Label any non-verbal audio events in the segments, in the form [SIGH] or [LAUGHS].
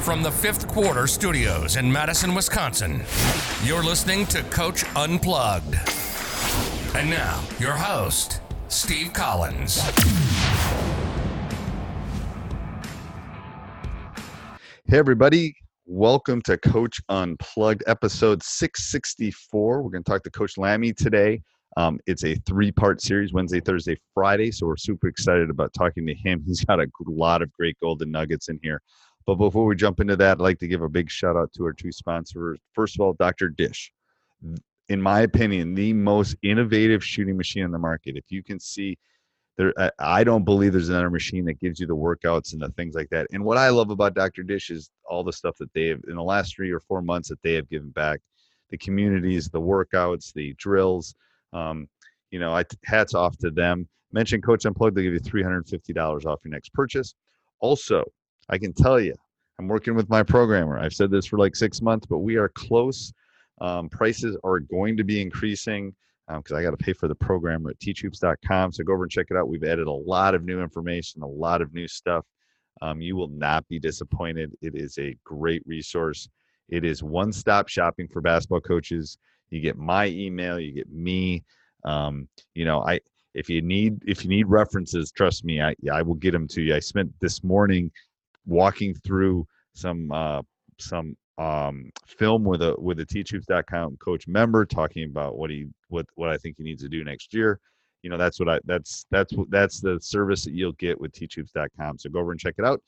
From the fifth quarter studios in Madison, Wisconsin, you're listening to Coach Unplugged. And now, your host, Steve Collins. Hey, everybody. Welcome to Coach Unplugged, episode 664. We're going to talk to Coach Lamie today. Um, it's a three part series Wednesday, Thursday, Friday. So we're super excited about talking to him. [LAUGHS] He's got a lot of great golden nuggets in here. But before we jump into that, I'd like to give a big shout out to our two sponsors. First of all, Dr. Dish. In my opinion, the most innovative shooting machine on the market. If you can see, there, I don't believe there's another machine that gives you the workouts and the things like that. And what I love about Dr. Dish is all the stuff that they have in the last three or four months that they have given back, the communities, the workouts, the drills. Um, you know, I hats off to them. Mention Coach Unplugged, they give you $350 off your next purchase. Also, I can tell you, I'm working with my programmer. I've said this for like six months, but we are close. Um, prices are going to be increasing because um, I got to pay for the programmer at teachhoops.com. So go over and check it out. We've added a lot of new information, a lot of new stuff. Um, you will not be disappointed. It is a great resource. It is one stop shopping for basketball coaches. You get my email, you get me. Um, you know, I if you need if you need references, trust me, I I will get them to you. I spent this morning walking through some uh, some um, film with a with a teachhoops.com coach member talking about what he what what I think he needs to do next year. You know, that's what I that's that's that's the service that you'll get with teachhoops.com. So go over and check it out.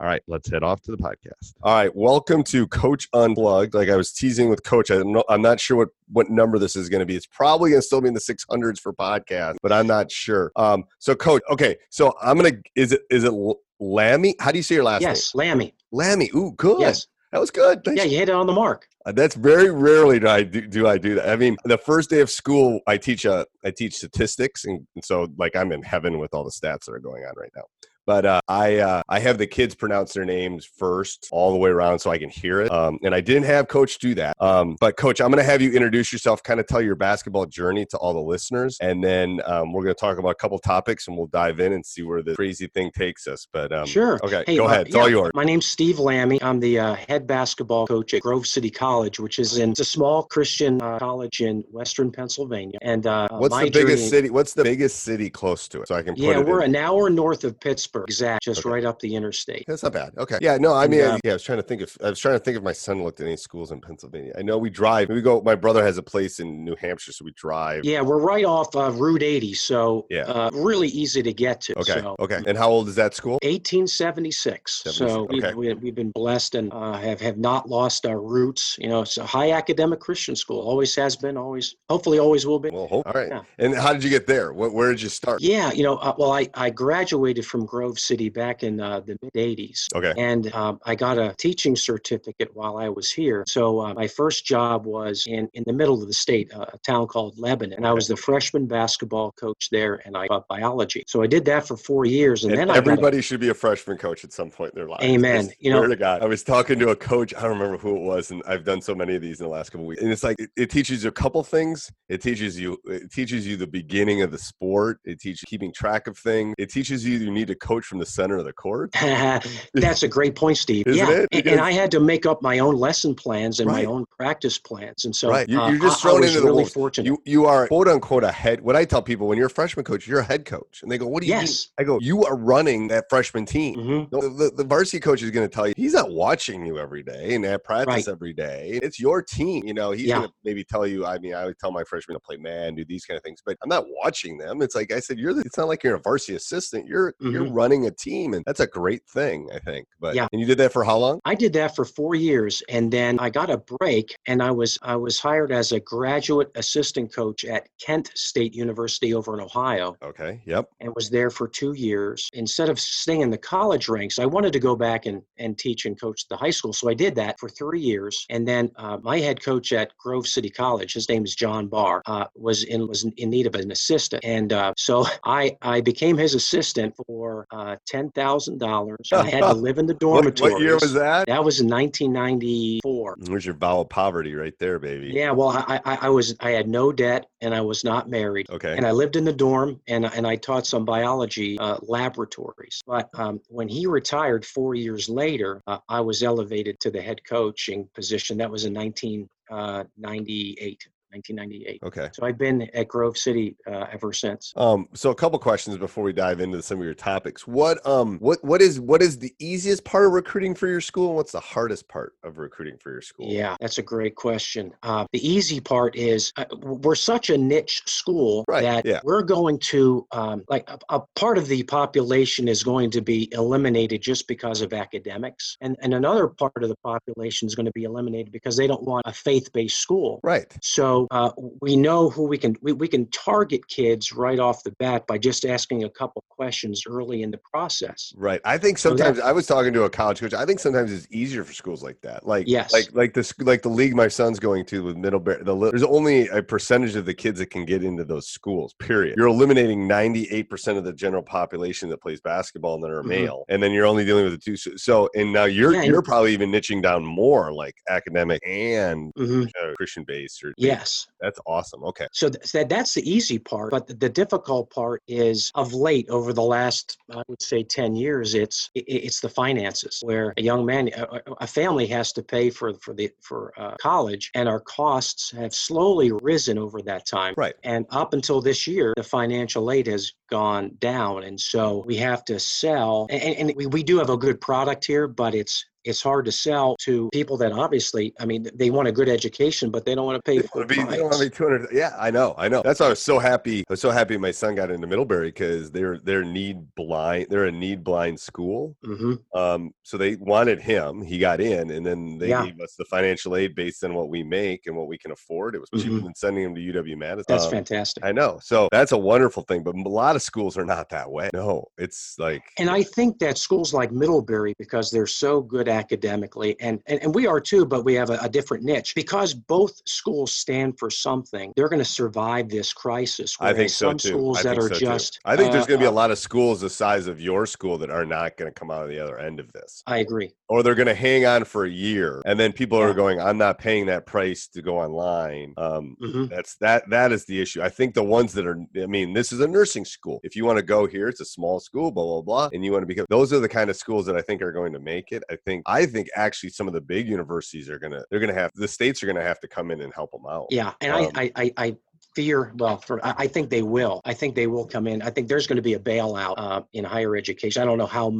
All right, let's head off to the podcast. All right, welcome to Coach Unplugged. Like I was teasing with Coach, not, I'm not sure what what number this is going to be. It's probably going to still be in the 600s for podcast, but I'm not sure. Um, so Coach, okay, so I'm gonna is it is it Lamie? How do you say your last yes, name? Yes, Lamie. Lamie. Ooh, good. Yes. That was good. Thanks. Yeah, you hit it on the mark. Uh, that's very rarely do I do, do, I do that. I mean, the first day of school, I teach uh, I teach statistics, and, and so like I'm in heaven with all the stats that are going on right now. But uh, I uh, I have the kids pronounce their names first all the way around so I can hear it. Um, and I didn't have Coach do that. Um, but Coach, I'm going to have you introduce yourself, kind of tell your basketball journey to all the listeners, and then um, we're going to talk about a couple topics, and we'll dive in and see where the crazy thing takes us. But um, sure, okay, hey, go uh, ahead. It's yeah, all yours. My name's Steve Lamie. I'm the uh, head basketball coach at Grove City College, which is in it's a small Christian uh, college in Western Pennsylvania. And uh, what's the biggest journey, city? What's the biggest city close to it? So I can. yeah, we're in. an hour north of Pittsburgh, exact, just okay. right up the interstate. That's not bad. Okay. Yeah. No, I mean, and, uh, yeah, I was trying to think if I was trying to think if my son looked at any schools in Pennsylvania. I know we drive. We go. My brother has a place in New Hampshire, so we drive. Yeah, we're right off uh, Route 80, so yeah, uh, really easy to get to. Okay. So. Okay. And how old is that school? 1876. So okay. we've, we've been blessed and uh, have have not lost our roots. You know, it's a high academic Christian school. Always has been. Always, hopefully, always will be. Well, hope. All right. Yeah. And how did you get there? Where, where did you start? Yeah. You know, uh, well, I I graduated from Grove Grove City back in uh, the mid 80s. Okay. And um, I got a teaching certificate while I was here. So uh, my first job was in, in the middle of the state, uh, a town called Lebanon. And I was the freshman basketball coach there and I taught biology. So I did that for four years. And, and then everybody a, should be a freshman coach at some point in their life. Amen. You know, to God. I was talking to a coach, I don't remember who it was, and I've done so many of these in the last couple weeks. And it's like it, it teaches you a couple things. It teaches you it teaches you the beginning of the sport. It teaches keeping track of things. It teaches you you need to coach from the center of the court. [LAUGHS] That's a great point, Steve. Isn't yeah, and, and I had to make up my own lesson plans and Right. my own practice plans, and so right, you, you're just thrown was into the really wolves. fortunate. You you are quote unquote a head. What I tell people when you're a freshman coach, you're a head coach, and they go, "What do you mean?" I go, "You are running that freshman team." hmm No, the, the varsity coach is going to tell you he's not watching you every day and at practice Right. every day. It's your team. You know, he's Yeah. going to maybe tell you. I mean, I would tell my freshmen to play man, do these kind of things, but I'm not watching them. It's like I said, you're. The, it's not like you're a varsity assistant. You're you're Mhm. Running a team, and that's a great thing, I think. But Yeah. and you did that for how long? I did that for four years, and then I got a break, and I was I was hired as a graduate assistant coach at Kent State University over in Ohio, Okay. Yep. and was there for two years. Instead of staying in the college ranks, I wanted to go back and, and teach and coach the high school, so I did that for three years. And then uh, my head coach at Grove City College, his name is John Barr, uh, was in was in need of an assistant, and uh, so [LAUGHS] I I became his assistant for uh, ten thousand dollars. I had to [LAUGHS] live in the What, dormitories. what year was that? That was in 1994. There's your vow of poverty right there, baby. Yeah, well, I, I, I was I had no debt and I was not married, Okay. and I lived in the dorm and and I taught some biology uh, laboratories. But um, when he retired four years later, uh, I was elevated to the head coaching position. That was in 1998. 1998. Okay. So I've been at Grove City uh, ever since. Um, so a couple questions before we dive into some of your topics. What um what what is what is the easiest part of recruiting for your school and what's the hardest part of recruiting for your school? Yeah, that's a great question. Uh, the easy part is uh, we're such a niche school Right, that yeah. we're going to, um, like, a, a part of the population is going to be eliminated just because of academics. And, and another part of the population is going to be eliminated because they don't want a faith based school. Right. So uh, we know who we can we, we can target kids right off the bat by just asking a couple questions early in the process. Right. I think So sometimes I was talking to a college coach. I think sometimes it's easier for schools like that. Like Yes. like like this like the league my son's going to with Middlebury. The, there's only a percentage of the kids that can get into those schools. Period. You're eliminating 98% of the general population that plays basketball and that are Mhm. male, and then you're only dealing with the two. So, so and now you're Yeah, you're probably even niching down more like academic and hmm uh, Christian based or Yes. That's awesome. Okay. So th- that that's the easy part, but the, difficult part is of late over the last I would say 10 years it's it's the finances where a young man a, a- a family has to pay for for the for uh, college and our costs have slowly risen over that time. Right. And up until this year the financial aid has gone down and so we have to sell and, and we, we do have a good product here but it's it's hard to sell to people that obviously i mean they want a good education but they don't want to pay They full wanna be- they don't wanna be 200 yeah i know i know. That's why i was so happy i was so happy my son got into middlebury because they're they're need blind they're a need blind school. Hmm um so they wanted him he got in and then they Yeah. gave us the financial aid based on what we make and what we can afford. It was cheaper Mhm. than sending him to uw madison. That's Um, fantastic. i know so that's a wonderful thing but a lot of schools are not that way. No it's like And I think that schools like Middlebury, because they're so good academically, and, and, and we are too, but we have a, a different niche. Because both schools stand for something, they're going to survive this crisis. I think so some too. schools I that think are so too. I think there's uh, going to be a uh, lot of schools the size of your school that are not going to come out of the other end of this. I agree. or they're going to hang on for a year and then people are going i'm not paying that price to go online um hmm that's that that is the issue i think the ones that are i mean this is a nursing school if you want to go here it's a small school blah blah blah and you want to become those are the kind of schools that i think are going to make it i think i think actually some of the big universities are going to they're going to have the states are going to have to come in and help them out Yeah, and Um, I, I, I, I fear. Well, for I I think they will. I think they will come in. I think there's going to be a bailout uh, in higher education. I don't know how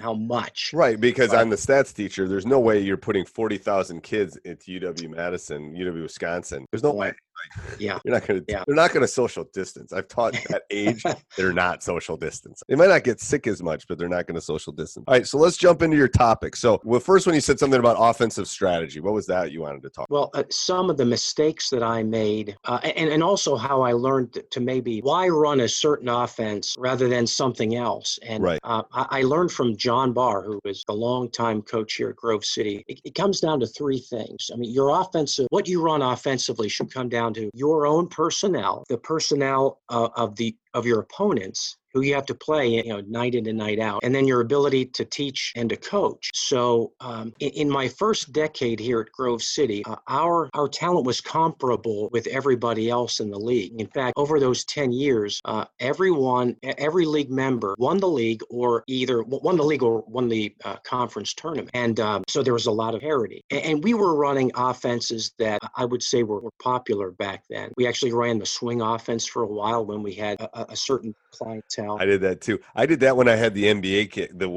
how much. Right, because But- I'm the stats teacher. There's no way you're putting forty thousand kids into UW Madison, UW Wisconsin. There's no way. Yeah. You're not gonna. Yeah. They're not gonna social distance. I've taught [LAUGHS] that age. they're not social distance. They might not get sick as much, but they're not going to social distance. All right, so let's jump into your topic. So, well, first, when you said something about offensive strategy, what was that you wanted to talk? Well, uh, some of the mistakes that I made, uh, and, and also how I learned to- to maybe why run a certain offense rather than something else. And Right. uh, I, I learned from John Barr, who was the longtime coach here at Grove City. It, it comes down to three things. I mean, your offensive, what you run offensively should come down to your own personnel, the personnel uh, of the of your opponents who you have to play, you know, night in and night out, and then your ability to teach and to coach. So, um, in, in my first decade here at Grove City, uh, our our talent was comparable with everybody else in the league. In fact, over those ten years, uh, everyone, every league member won the league or either won the league or won the uh, conference tournament, and um, so there was a lot of parity. And, and we were running offenses that I would say were, were popular back then. We actually ran the swing offense for a while when we had a, a- certain clientele. I did that too. I did that when I had the NBA kid. The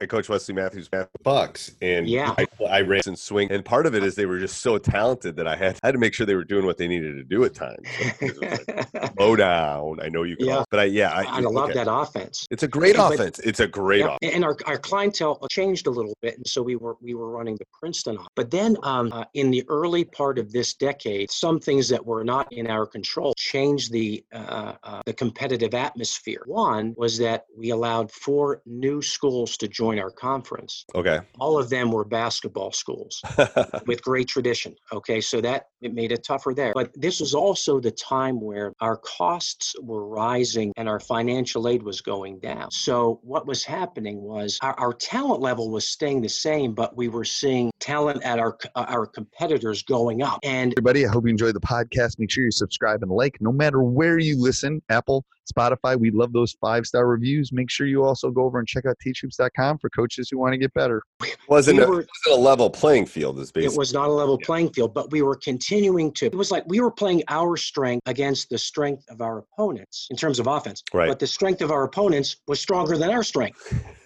I, coached Wesley Matthews Bucks, and Yeah. I, I ran and swing. And part of it is they were just so talented that I had I had to make sure they were doing what they needed to do at times. So like, [LAUGHS] down. I know you call, Yeah. but I yeah, I, I love okay. that offense. It's a great offense. It's a great Yeah, offense. and our, our clientele changed a little bit, and so we were we were running the Princeton. off. But then, um, uh, in the early part of this decade, some things that were not in our control changed the uh, uh, the competitive atmosphere. One was that we allowed four new schools to join our conference. Okay. All of them were basketball schools [LAUGHS] with great tradition. Okay, so that it made it tougher there. But this was also the time where our costs were rising and our financial aid was going down. So what was happening was our, our talent level was staying the same, but we were seeing talent at our uh, our competitors going up. And Everybody, I hope you enjoyed the podcast. Make sure you subscribe and like no matter where you listen Apple, Spotify. We love those five star reviews. Make sure you also go over and check out teachhoops.com for coaches who want to get better. wasn't We a, were- wasn't a level playing field. Is It was not a level playing field, but we were continuing to. It was like we were playing our strength against the strength of our opponents in terms of offense. Right. But the strength of our opponents was stronger than our strength,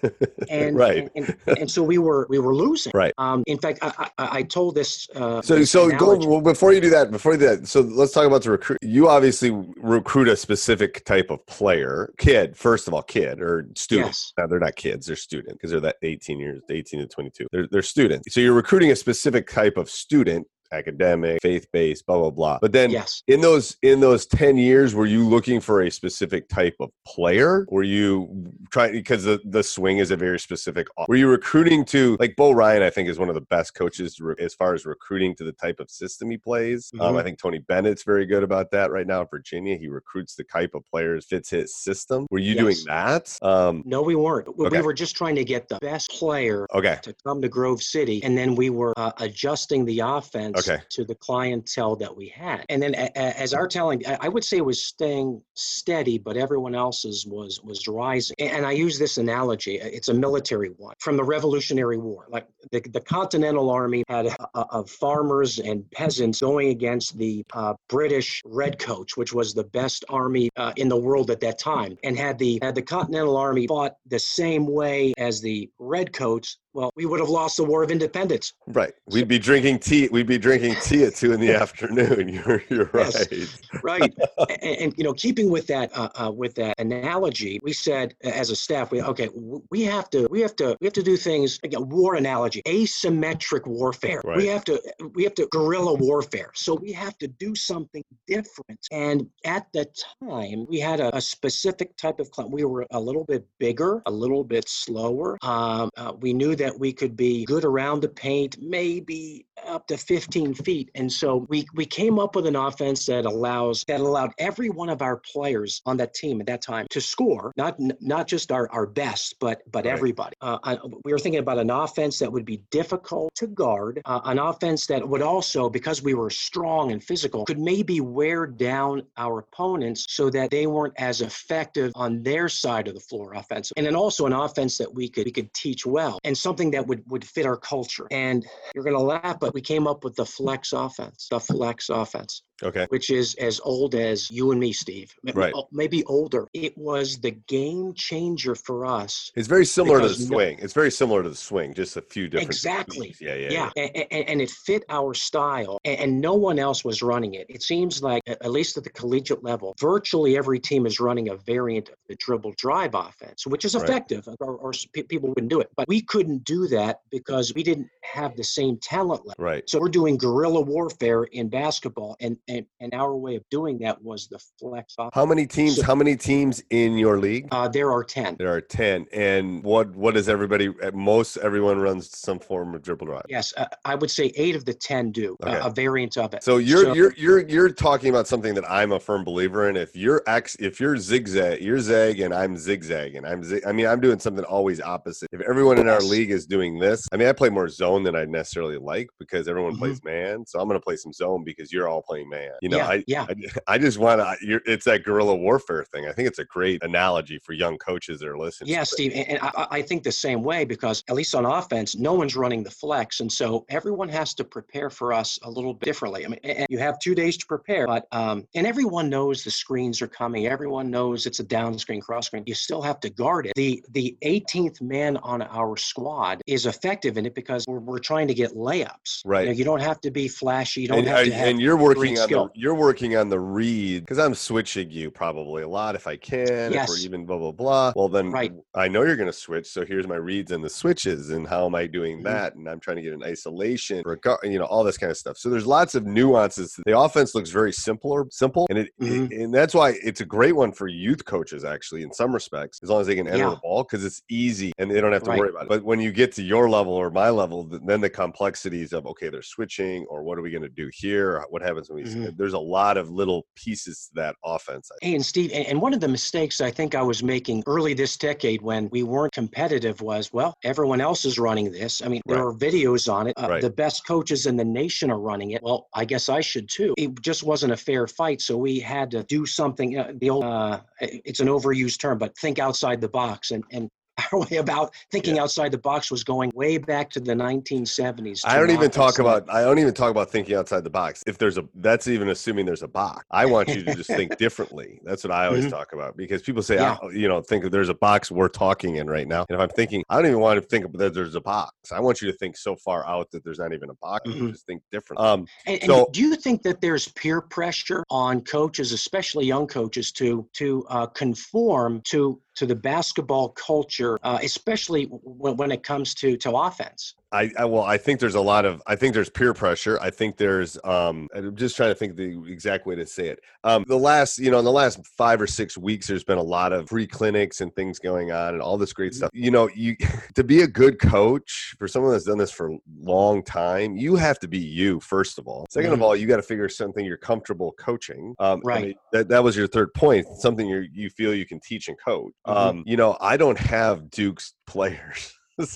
[LAUGHS] and Right. and, and, and so we were we were losing. Right. Um, in fact, I, I, I told this. Uh, So, this so go well, before you do that. Before you do that, so let's talk about the recruit. You obviously recruit a specific type of player, kid. First of all, kid or student. Yes. No, they're not kids; they're student because they're that eighteen years, eighteen to twenty-two. They're they're students. So you're recruiting a specific type of student, academic, faith-based, blah blah blah. But then Yes. in those in those 10 years were you looking for a specific type of player were you trying because the, the swing is a very specific were you recruiting to like bo ryan i think is one of the best coaches re- as far as recruiting to the type of system he plays um, Mhm. i think tony bennett's very good about that right now virginia he recruits the type of players fits his system were you doing that um, No, we weren't. We- Okay. We were just trying to get the best player okay to come to Grove City, and then we were uh, adjusting the offense Okay. to the clientele that we had. And then a- a- as our telling, I- would say it was staying steady, but everyone else's was was rising. And I use this analogy. uh, It's a military one from the Revolutionary War. Like the, the Continental Army had of farmers and peasants going against the uh, British Redcoats, which was the best army uh, in the world at that time. And had the had the Continental Army fought the same way as the Redcoats, well, we would have lost the War of Independence. right. We'd be drinking tea we'd be drinking tea at two in the [LAUGHS] afternoon. [LAUGHS] You're you're Yes. right. Right. [LAUGHS] And, and, you know keeping with that uh, uh, with that analogy we said as a staff we okay we have to we have to we have to do things again war analogy asymmetric warfare. Right. we have to we have to guerrilla warfare. So we have to do something different. And at the time we had a, a specific type of client we were a little bit bigger a little bit slower. Um, uh, we knew that we could be good around the paint maybe up to 15 feet. And so we we came up with an offense that allows that allowed every one of our players on that team at that time to score not not just our, our best but but Right. everybody. Uh, I, we were thinking about an offense that would be difficult to guard uh, an offense that would also because we were strong and physical could maybe wear down our opponents so that they weren't as effective on their side of the floor offensive and then also an offense that we could we could teach well. And something that would would fit our culture. And you're going to laugh but we came up with the flex offense the flex offense Okay. which is as old as you and me, Steve. M- Right. oh, Maybe older. It was the game changer for us. It's very similar to the Because no- swing. It's very similar to the swing, just a few different. Exactly. Yeah, yeah, Yeah, a- a- and, it fit our style, a- and, no one else was running it. It seems like, at least at the collegiate level, virtually every team is running a variant of the dribble drive offense, which is Right. effective, or, or people wouldn't do it. But we couldn't do that because we didn't have the same talent level. Right. So we're doing guerrilla warfare in basketball, and, and, and our way of doing that was the flex offense. How many teams? So- How many teams in your league? Uh, there are 10. There are ten. And what what does everybody? At most, everyone runs some form of dribble drive. Yes, uh, I would say eight of the 10 do, uh, a variant of it. So you're So- you're you're you're talking about something that I'm a firm believer in. If you're X, if you're zigzag, you're zag, and I'm zigzag, and I'm zig. I mean, I'm doing something always opposite. If everyone in our league is doing this, I mean, I play more zone than I necessarily like because everyone Mhm. plays man. So I'm going to play some zone because you're all playing man. You know, Yeah, I yeah. I, [LAUGHS] I just want to. It's that guerrilla warfare thing. I think it's a great analogy for young coaches that are listening. Yeah. Steve, and and I, I think the same way because at least on offense, no one's running the flex, and so everyone has to prepare for us a little bit differently. I mean, and you have two days to prepare, but um, and everyone knows the screens are coming. Everyone knows it's a down screen, cross screen. You still have to guard it. The the 18th man on our squad is effective in it because we're, we're trying to get layups. You, Right. know, you don't have to be flashy. You don't and, have to have and you're working on skill. the you're working on the read because I'm switching you probably a lot if I can. If we're even blah blah blah. Well then Right. I know you're gonna switch. So here's my reads and the switches and how am I doing Mhm. that? And I'm trying to get an isolation, you know, all this kind of stuff. So there's lots of nuances. The offense looks very simpler, simple, and it, Mhm. it- and that's why it's a great one for youth coaches actually in some respects, as long as they can enter Yeah. the ball because it's easy and they don't have to Right. worry about it. But when you get to your level or my level, then the complexities of okay, they're switching or what are we going to do here? What happens when we? Mhm. There's a lot of little pieces to that offense. Hey, and Steve, and, one of the mistakes I think I was making early this decade when we weren't competitive was, well, everyone else is running this. I mean, there Right. are videos on it. Uh, Right. The best coaches in the nation are running it. Well, I guess I should too. It just wasn't a fair fight, so we had to do something. Uh, the old, uh, it's an overused term, but think outside the box. And and our [LAUGHS] way about thinking outside the box was going way back to the 1970s. I don't even talk that- about. I don't even talk about thinking outside the box. If there's a, that's even assuming there's a box. I want you to just [LAUGHS] think differently. That's what I always Mhm. talk about because people say, Yeah. oh, you know, think there's a box we're talking in right now. And if I'm thinking, I don't even want to think that there's a box. I want you to think so far out that there's not even a box. Mhm. Just think different. Um, And, and So- do you think that there's peer pressure on coaches, especially young coaches, to to uh, conform to to the basketball culture, uh, especially when, when it comes to to offense? I, I well, I think there's a lot of I think there's peer pressure. I think there's um I'm just trying to think the exact way to say it. Um the last, you know, in the last 5 or 6 weeks there's been a lot of free clinics and things going on and all this great Mhm. stuff. You know, you [LAUGHS] to be a good coach for someone that's done this for a long time, you have to be you first of all. 2nd of Mhm. all, you got to figure something you're comfortable coaching. Um I Right. mean, that that was your third point, something you you feel you can teach and coach. Mhm. Um you know, I don't have Duke's [LAUGHS] players.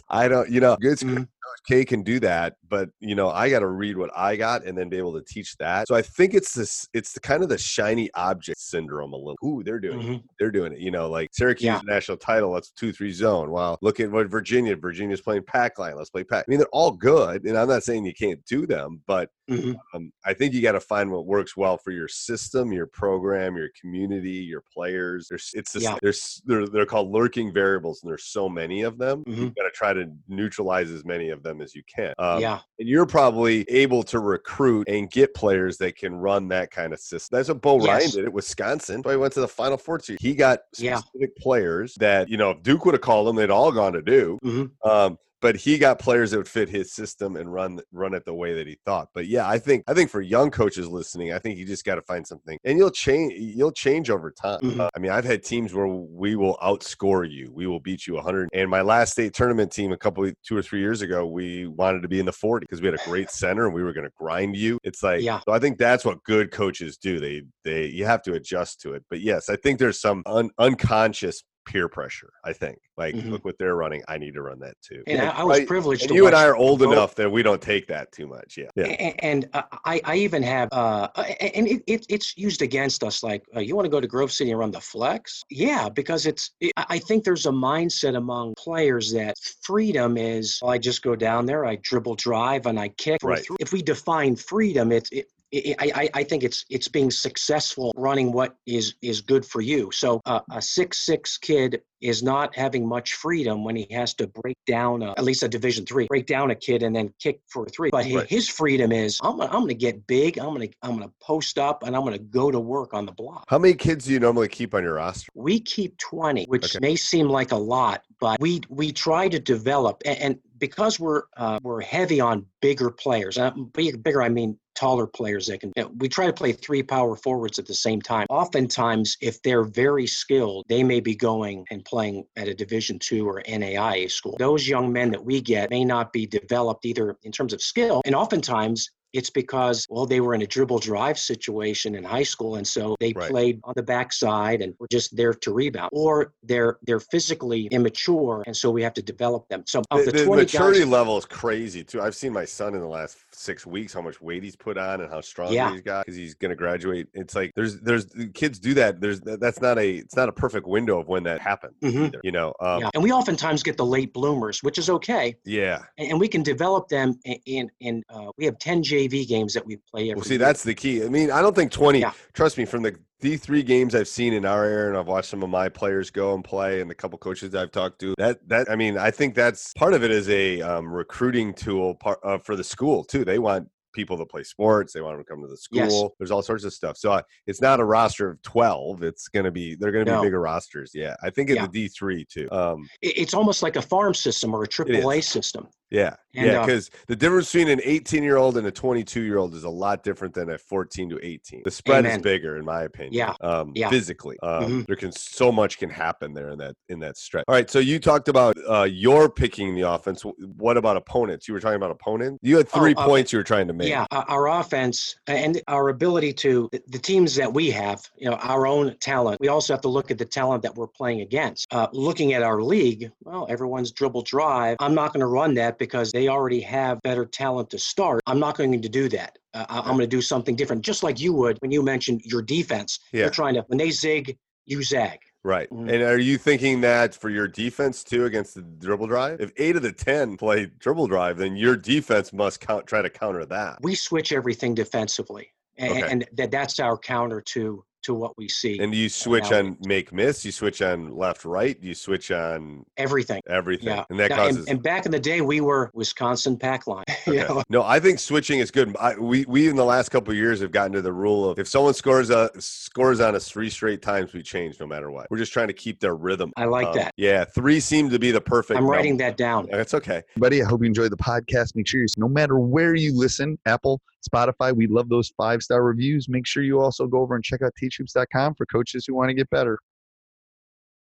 I don't, you know, good Mhm. K can do that, but you know, I got to read what I got and then be able to teach that. So I think it's this, it's the kind of the shiny object syndrome a little. Ooh, they're doing it. Mhm. They're doing it. You know, like Syracuse Yeah. national title, let's two, three zone. Wow. Look at what Virginia, Virginia's playing pack line. Let's play pack. I mean, they're all good. And I'm not saying you can't do them, but Mhm. um, I think you got to find what works well for your system, your program, your community, your players. There's it's just, Yeah. there's they're, they're called lurking variables, and there's so many of them. You Mhm. got to try to neutralize as many of them as you can. Um, yeah, and you're probably able to recruit and get players that can run that kind of system. That's what Bo Ryan did at Wisconsin. But he went to the Final Four. Too. He got Yeah. specific players that you know if Duke would have called them, they'd all gone to Duke. Mhm. Um, but he got players that would fit his system and run run it the way that he thought. But yeah, I think I think for young coaches listening, I think you just got to find something, and you'll change. You'll change over time. Mhm. Uh, I mean, I've had teams where we will outscore you. We will beat you 100. And my last state tournament team, a couple, two or three years ago, we wanted to be in the 40 because we had a great center and we were going to grind you. It's like, Yeah. so I think that's what good coaches do. They they you have to adjust to it. But yes, I think there's some un, unconscious peer pressure. I think like Mhm. look what they're running. I need to run that too. and Yeah, I, I was privileged. And to you and I are old both- enough that we don't take that too much. Yeah. Yeah. A- And uh, I, I even have, uh, and it, it, it's used against us. Like, uh, you want to go to Grove City and run the flex? Yeah, because it's. It, I I think there's a mindset among players that freedom is. Well, I just go down there, I dribble, drive, and I kick. Right. If we define freedom, it's it, I, I, I think it's it's being successful running what is is good for you. So uh, a six six kid is not having much freedom when he has to break down a, at least a division three break down a kid and then kick for a three but Right. his freedom is i'm, I'm going to get big i'm going to i'm to post up and i'm going to go to work on the block How many kids do you normally keep on your roster? we keep 20 which Okay. may seem like a lot but we we try to develop and, and because we're uh, we're heavy on bigger players uh, big, bigger i mean taller players that can we try to play three power forwards at the same time. Oftentimes if they're very skilled they may be going and playing at a division two or naia school. Those young men that we get may not be developed either in terms of skill and oftentimes it's because well they were in a dribble drive situation in high school and so they Right. played on the backside and were just there to rebound or they're they're physically immature and so we have to develop them so of The, the, the 20 maturity guys level is crazy too. I've seen my son in the last six weeks how much weight he's put on and how strong Yeah. he's got because he's going to graduate. It's like there's there's kids do that. There's that's not a it's not a perfect window of when that happened. Mhm. Either, you know. Um, yeah. and we oftentimes get the late bloomers which is okay yeah. and, and we can develop them in in, uh, we have 10 jv games that we play Well, see, year. that's the key. I mean, I don't think 20, Yeah. trust me, from the D3 games I've seen in our area and I've watched some of my players go and play and the couple coaches I've talked to, that, that, I mean, I think that's part of it is a um, recruiting tool part, uh, for the school too. They want people to play sports. They want them to come to the school. Yes. There's all sorts of stuff. So uh, it's not a roster of 12. It's going to be, they're going to be bigger rosters. Yeah. I think in Yeah. the D3 too. Um, it's almost like a farm system or a triple a system yeah. And, yeah. uh, Because the difference between an 18 year old and a 22 year old is a lot different than a 14 to 18. The spread is bigger, in my opinion. Yeah. Um, Yeah. Physically, um, Mhm. there can so much can happen there in that in that stretch. All right. So you talked about uh, your picking the offense. What about opponents? You were talking about opponents. You had Oh, three uh, points you were trying to make. Yeah, our- offense and our ability to the- the teams that we have, you know, our own talent. We also have to look at the talent that we're playing against. Uh, looking at our league, well, everyone's dribble drive. I'm not going to run that because they already have better talent to start. I'm not going to do that. Uh, I- I'm going to do something different, just like you would when you mentioned your defense. Yeah. You're trying to when they zig, you zag. Right. Mhm. And are you thinking that for your defense too against the dribble drive? If eight of the 10 play dribble drive, then your defense must count, try to counter that. We switch everything defensively, and, Okay. and that that's our counter to to what we see. And you switch on make miss? You switch on left right? You switch on everything. everything? Yeah. And that causes. and, and back in the day, we were Wisconsin pack line. [LAUGHS] you know? No, I think switching is good. I, we we in the last couple of years have gotten to the rule of if someone scores a scores on us three straight times, we change no matter what. We're just trying to keep their rhythm. I like Um, that. Yeah, three seemed to be the perfect. I'm writing that down. That's okay. Buddy, I hope you enjoyed the podcast. Make sure you, no matter where you listen, Apple, Spotify, we love those five star reviews. Make sure you also go over and check out teachhoops.com for coaches who want to get better.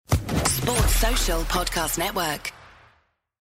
Sports Social Podcast Network.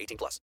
18 plus.